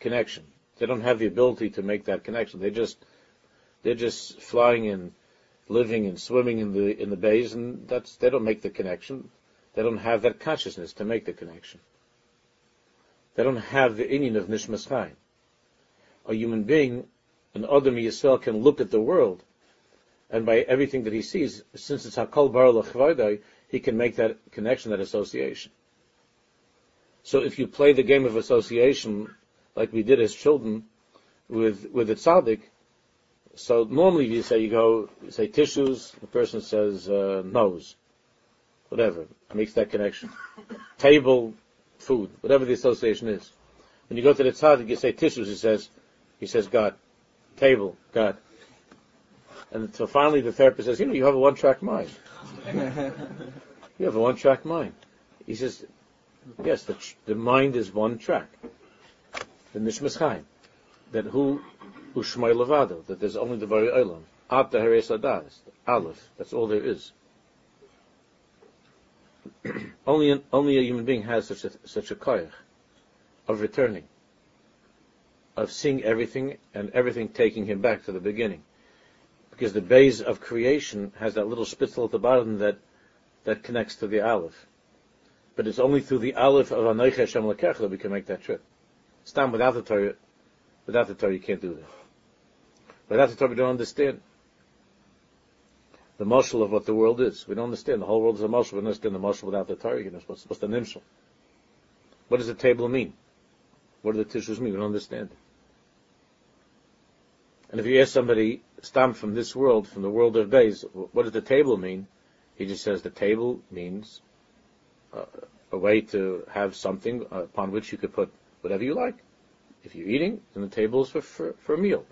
connection. They don't have the ability to make that connection. They just they're just flying and living and swimming in the in the bays, and that's they don't make the connection. They don't have that consciousness to make the connection. They don't have the inyan of nishmas chaim. A human being, an Adam Yisrael, can look at the world, and by everything that he sees, since it's hakol bar lechvadai, he can make that connection, that association. So if you play the game of association like we did as children with with the tzaddik, so normally you say you go you say tissues, the person says uh, nose, whatever makes that connection. Table, food, whatever the association is. When you go to the tzaddik, you say tissues. He says he says God, table, God. And so finally the therapist says, you know, you have a one-track mind. you have a one-track mind. He says, yes, the, the mind is one track the Nishmas Chaim, that who who Shmai Levado, that there's only the very Olam, Ab the Heres Adas, Aleph, that's all there is. only only a human being has such a such a koyach of returning, of seeing everything and everything taking him back to the beginning, because the base of creation has that little spitzel at the bottom that that connects to the Aleph. But it's only through the Aleph of Anoich Hashem Lekech that we can make that trip. Stand without the Torah, without the Torah you can't do that. Without the Torah we don't understand the mashal of what the world is. We don't understand. The whole world is a mashal. We don't understand the mashal without the Torah. You know, what's, what's the nimshal? What does the table mean? What do the tissues mean? We don't understand. And if you ask somebody, stam from this world, from the world of Bays, what does the table mean? He just says the table means uh, a way to have something upon which you could put whatever you like. If you're eating, then the table is for, for, for a meal.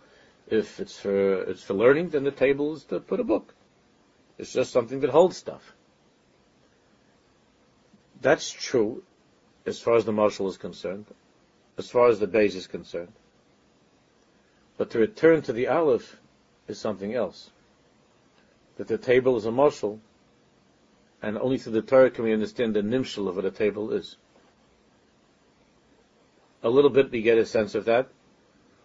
If it's for it's for learning, then the table is to put a book. It's just something that holds stuff. That's true as far as the mashal is concerned, as far as the base is concerned. But to return to the aleph is something else. That the table is a mashal, and only through the Torah can we understand the nimshal of what a table is a little bit we get a sense of that.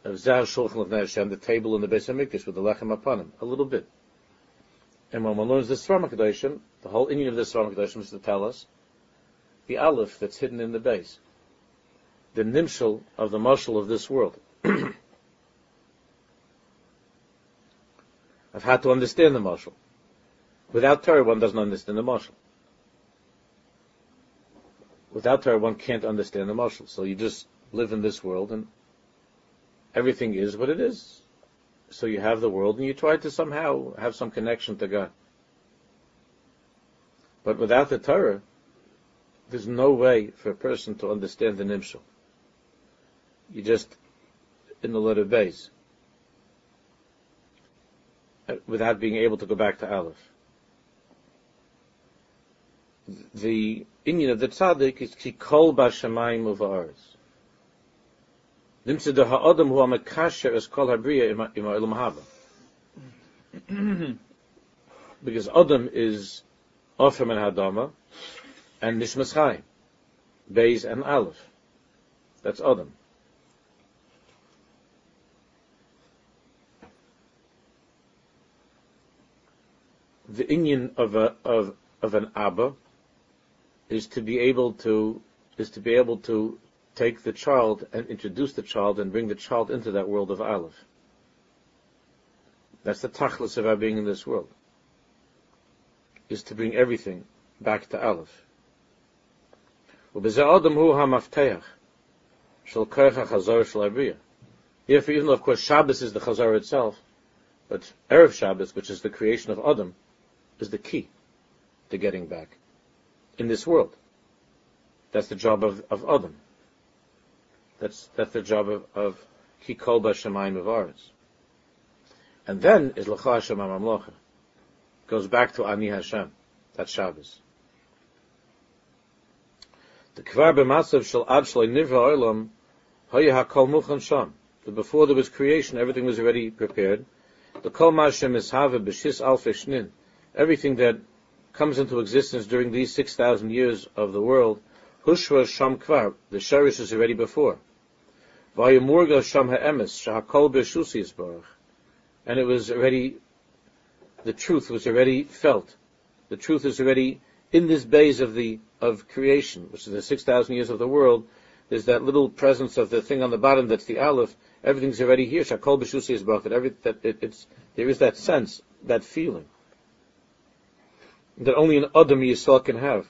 Of Zah Shulchan of Hashem, the table in the Beis Hamikdash with the lechem upon him, a little bit. And when one learns the Svar Makdashim, the whole inyan of the Svar Makdashim is to tell us the Aleph that's hidden in the base, the Nimshal of the Mashal of this world. I've had to understand the Mashal. Without Torah, one doesn't understand the Mashal. Without Torah, one can't understand the Mashal. So you just live in this world and everything is what it is. So you have the world and you try to somehow have some connection to God. But without the Torah, there's no way for a person to understand the Nimshal. You just, in the letter base, without being able to go back to Aleph. The inyan of the tzaddik is kikol b'shamayim uvaris. Nimtze der ha'adam hu ha'mekasher es kol ha'briya im ha'ilum haba. Because Adam is Ofem and Hadama, and Nishmas Chaim, Beis and Aleph. That's Adam. The inyan of a, of of an Abba is to be able to is to be able to take the child and introduce the child and bring the child into that world of Aleph. That's the tachlis of our being in this world. Is to bring everything back to Aleph. Therefore, even though of course Shabbos is the Chazar itself, but Erev Shabbos, which is the creation of Adam, is the key to getting back in this world. That's the job of, of Adam. That's that's the job of, of Shemayim of ours. And then is L'cha Hashem HaMamlocha. Goes back to Ani Hashem. That's Shabbos. The Kvar B'Masav Shal Ad Shalei Nivra Olam Hoya HaKol Muchan Sham. Before there was creation, everything was already prepared. The Kol Mashem is Have B'Shis Alfei Shnin. Everything that comes into existence during these 6,000 years of the world, Hushra Sham Kvar, the Sherish is already before. Vayamurga Sham Ha'emes, Shahakol Beshusi Yisbarach. And it was already, the truth was already felt. The truth is already in this base of the, of creation, which is the 6,000 years of the world, there's that little presence of the thing on the bottom that's the Aleph, everything's already here. Shakol Beshusi Yisbarach, that every, that it, it's, there is that sense, that feeling that only an Adam Yisrael can have.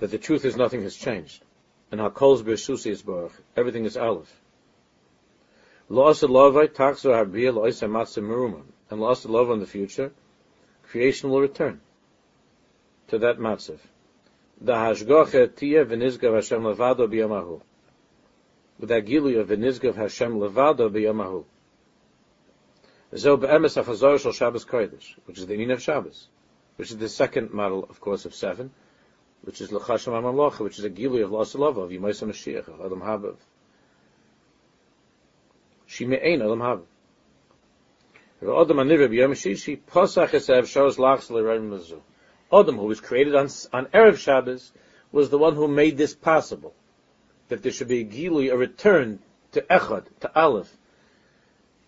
That the truth is nothing has changed. And Hakol's Beshusi is Baruch. Everything is Aleph. Matzah. And La'asad Lava in the future, creation will return to that Matzav. The Hashgoche Tia V'nizgav Hashem Levado. With that Gili of V'nizgav Hashem Levado B'yamahu. Zo be'emes hafazor shel Shabbos Kodesh, which is the meaning of Shabbos, which is the second model, of course, of seven, which is L'chashem HaMamlocha, which is a gilui of Lasalava, of Yemaisa Mashiach, of Adam Habav. Shime'ein Adam Habav. Adam Anirib Yom Shishi, Posach Esev Shos Lachs L'Reim Mazu. Adam, who was created on, on Erev Shabbos, was the one who made this possible. That there should be a gilui, a return to Echad, to Aleph,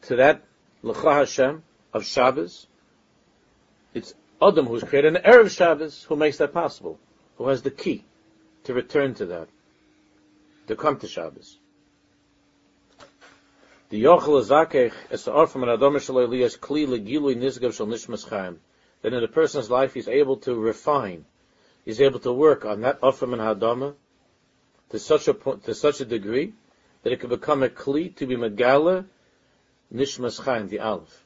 to that L'cha Hashem of Shabbos. It's Adam who's created an Erev Shabbos who makes that possible, who has the key to return to that, to come to Shabbos. The Yochel Zakech is the from an Adam Shaloi Liyas Kli Legilui Nizgav Shal Nishmas Chaim. That in a person's life he's able to refine, he's able to work on that Ofram and Hadama to such a point, to such a degree that it can become a Kli to be Megala Nishmas Chaim, the Aleph.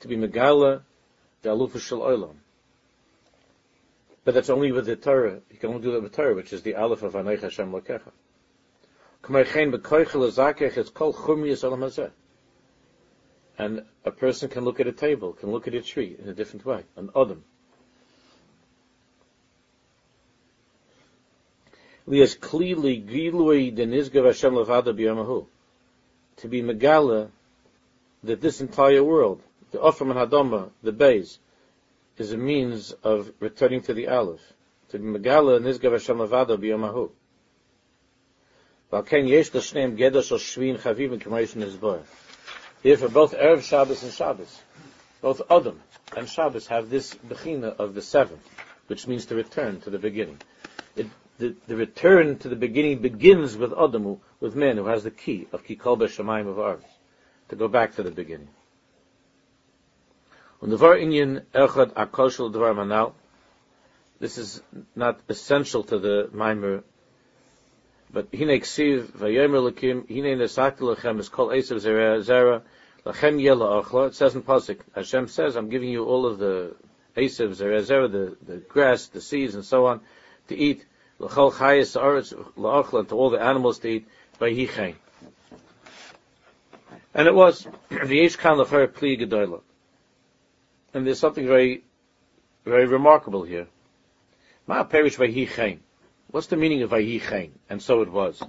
To be Megala, the Alufa Shel Olam. But that's only with the Torah. You can only do that with Torah, which is the Aleph of Anoich Hashem Lokecha. And a person can look at a table, can look at a tree in a different way, an Adam. Lias gilui denizgav Hashem levada to be Megala that this entire world, the Ofram and Hadoma, the Beis, is a means of returning to the Aleph. To be Megala Nizgav Hashem Levado B'yomahu. Therefore, both Erev Shabbos and Shabbos, both Adam and Shabbos have this bechina of the seventh, which means to return to the beginning. It, the, the return to the beginning begins with Adamu, with man who has the key of Kikol Shemayim of ours, to go back to the beginning. Manal. This is not essential to the Maimer, but Hine Ksiv Vayomer Lakim Hine Nesakti Lachem is called Esav Zera Zera Lachem Yela Ochla. It says in Pasuk, Hashem says, I'm giving you all of the Esav Zera Zera, the, the grass, the seeds, and so on, to eat l'chol chayis aretz la'achla to all the animals to eat vayhichein. And it was v'yesh kan l'cher pli gedoyla. And there's something very, very remarkable here. Ma perish vayhichein. What's the meaning of vayhichein? And so it was.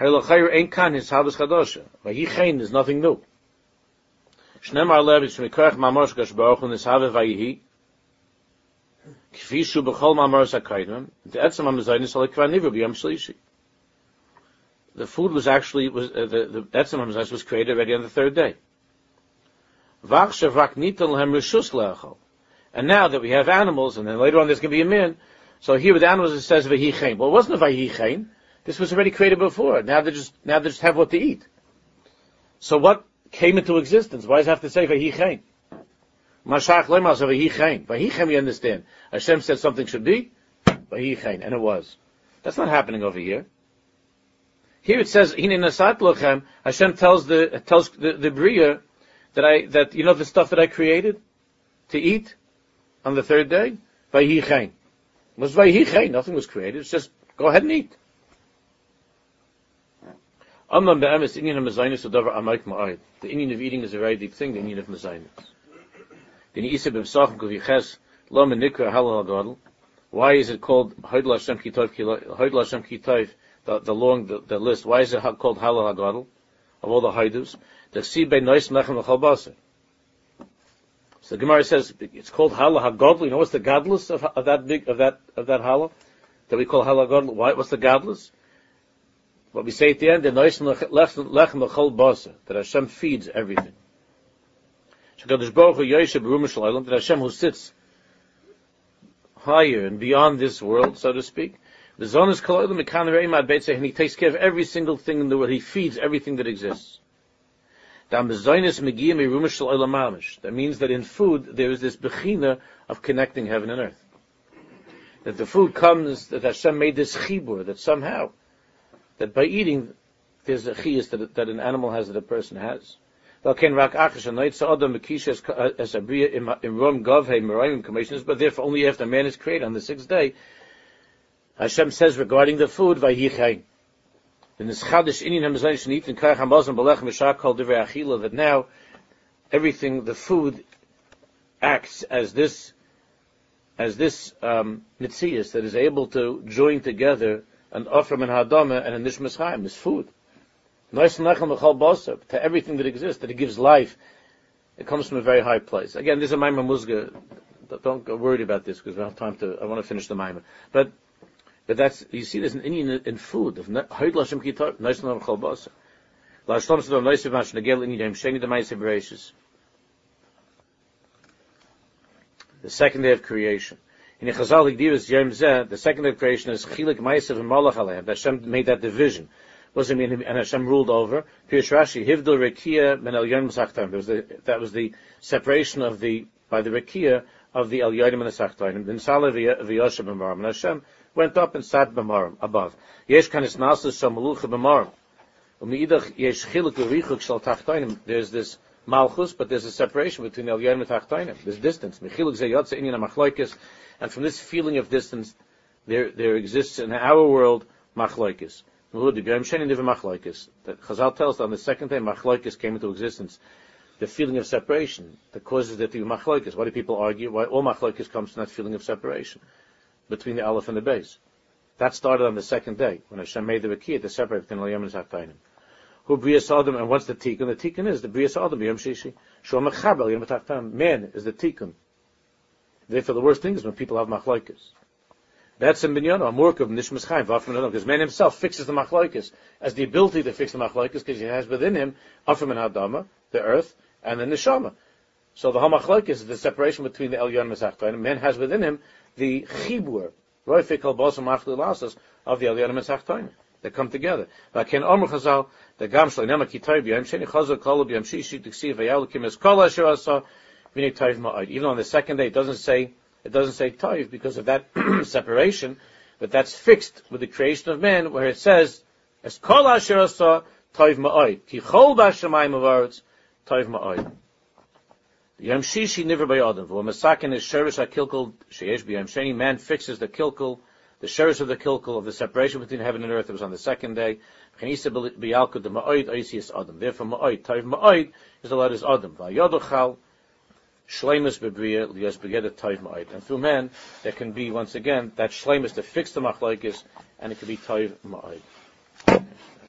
Haylachayer ein kan his habas chadosha. Vayhichein is nothing new. Shnemar lev is shmikorach mamosh gash baruch un is have vayhi. Kfishu b'chol ma'amaros ha'kaidim, the etzem ha'mezaynis ha'lekvar nivra b'yam shlishi. The food was actually, was, uh, the, the etzem was created already on the third day. And now that we have animals, and then later on there's going to be a man, so here with animals it says v'hichein. Well, it wasn't a v'hichein. This was already created before. Now they just, now they just have what to eat. So what came into existence? Why does it have to say v'hichein? Mashach lemas v'hichein. V'hichein we understand. Hashem said something should be, v'hichein, and it was. That's not happening over here. Here it says, Hine nasat lochem, Hashem tells the, tells the, the Bria that I, that, you know the stuff that I created to eat on the third day? Vayhichein. was Vayhichein, nothing was created, it's just, go ahead and eat. The inyan of eating is a very deep thing, the inyan of mezaynis. Why is it called Hodel Hashem Kitov, the, the long, the, the list, why is it called Halal HaGadol, of all the Haidus? The Si Nois Mechem L'chal So the Gemara says it's called Hala Hagodl. You know what's the godless of, of that big of that of that Hala that we call Hala Godl? Why? What's the godless? What we say at the end, the Nois lechem l'chol basa, that Hashem feeds everything. Shekadosh Baruch Hu B'rum that Hashem who sits higher and beyond this world, so to speak, the zon is and he takes care of every single thing in the world. He feeds everything that exists. That means that in food there is this bechina of connecting heaven and earth. That the food comes, that Hashem made this chibur, that somehow, that by eating, there's a chiyas that, that an animal has that a person has. But therefore only after man is created on the sixth day, Hashem says regarding the food, Vayichai. In this Chadish Inyan HaMizayim Shanit and Kach HaMazon Balech Mishak called Divrei Achila, that now everything, the food acts as this, as this, um, that is able to join together an Ofram and Hadama and a Nishmas Chaim, this food. To everything that exists, that it gives life. It comes from a very high place. Again, this is a Maimah Musga. Don't worried about this because we don't have time to, I want to finish the Maimah. But but that's you see there's an inyan in food oh, of Hoyd Lashem Mash Nagel the. The second day of creation. In Yom Zeh, the second day of creation is Chilik and Malach. Hashem made that division. Was it mean and Hashem ruled over? Pirush Rashi Hivdil Rekia Men El Yom the that was the separation of the by the Rekia of the El Yodim and the Sachtam. Then Salah v'Yoshem and Hashem went up and sat b'marim, above. Yesh kanis nasus shal malucha b'marim. U'mi'idach yesh chiluk urichuk shal tachtoinim. There's this malchus, but there's a separation between el and tachtoinim. There's distance. Mechiluk ze yotze inyan machloikis. And from this feeling of distance, there, there exists in our world machloikis. That Chazal tells us on the second day machloikis came into existence. The feeling of separation that causes there to be machloikis. Why do people argue? Why all machloikis comes from that feeling of separation between the Aleph and the base. That started on the second day, when Hashem made the Rakiyah to separate between Al-Yam and Zachtainim. Who Bria Adam, and what's the Tikkun? The Tikkun is the Bria Adam, Yom Shishi. Shom Mechab Yom. Man is the Tikkun. Therefore, the worst thing is when people have machlokes. That's in Binyan, a work of Nishmas Chaim, because man himself fixes the machlokes as the ability to fix the machlokes, because he has within him Afram and Adama, the earth, and the Neshama. So the Hamachlokes is the separation between the Elyon and Zachtainim. Man has within him the chibur, roifik bosom lasas of the aliyah and They come together. Lakin omer chazal, the gam shloi nema ki toiv yom sheni chazal kol b'yom shishi t'ksi v'yalikim es kol asher asa v'ni toiv ma'od. Even on the second day, it doesn't say, it doesn't say toiv because of that separation, but that's fixed with the creation of man, where it says, es kol asher asa toiv ma'od. Ki chol b'ashamayim toiv ma'od. Yom Shishi niver by Adam. V'o masakin is sherish ha-kilkul sheyesh b'yom sheni. Man fixes the kilkul, the sherish of the kilkul of the separation between heaven and earth. It was on the second day. Chenisa b'yalkud the ma'oid oisius Adam. Therefore ma'oid, taiv ma'oid is the letters Adam. V'ayodochal shleimus bebriya liyos begeda taiv ma'oid. And through man, there can be, once again, that shleimus to fix the machlaikis, and it can be taiv ma'oid.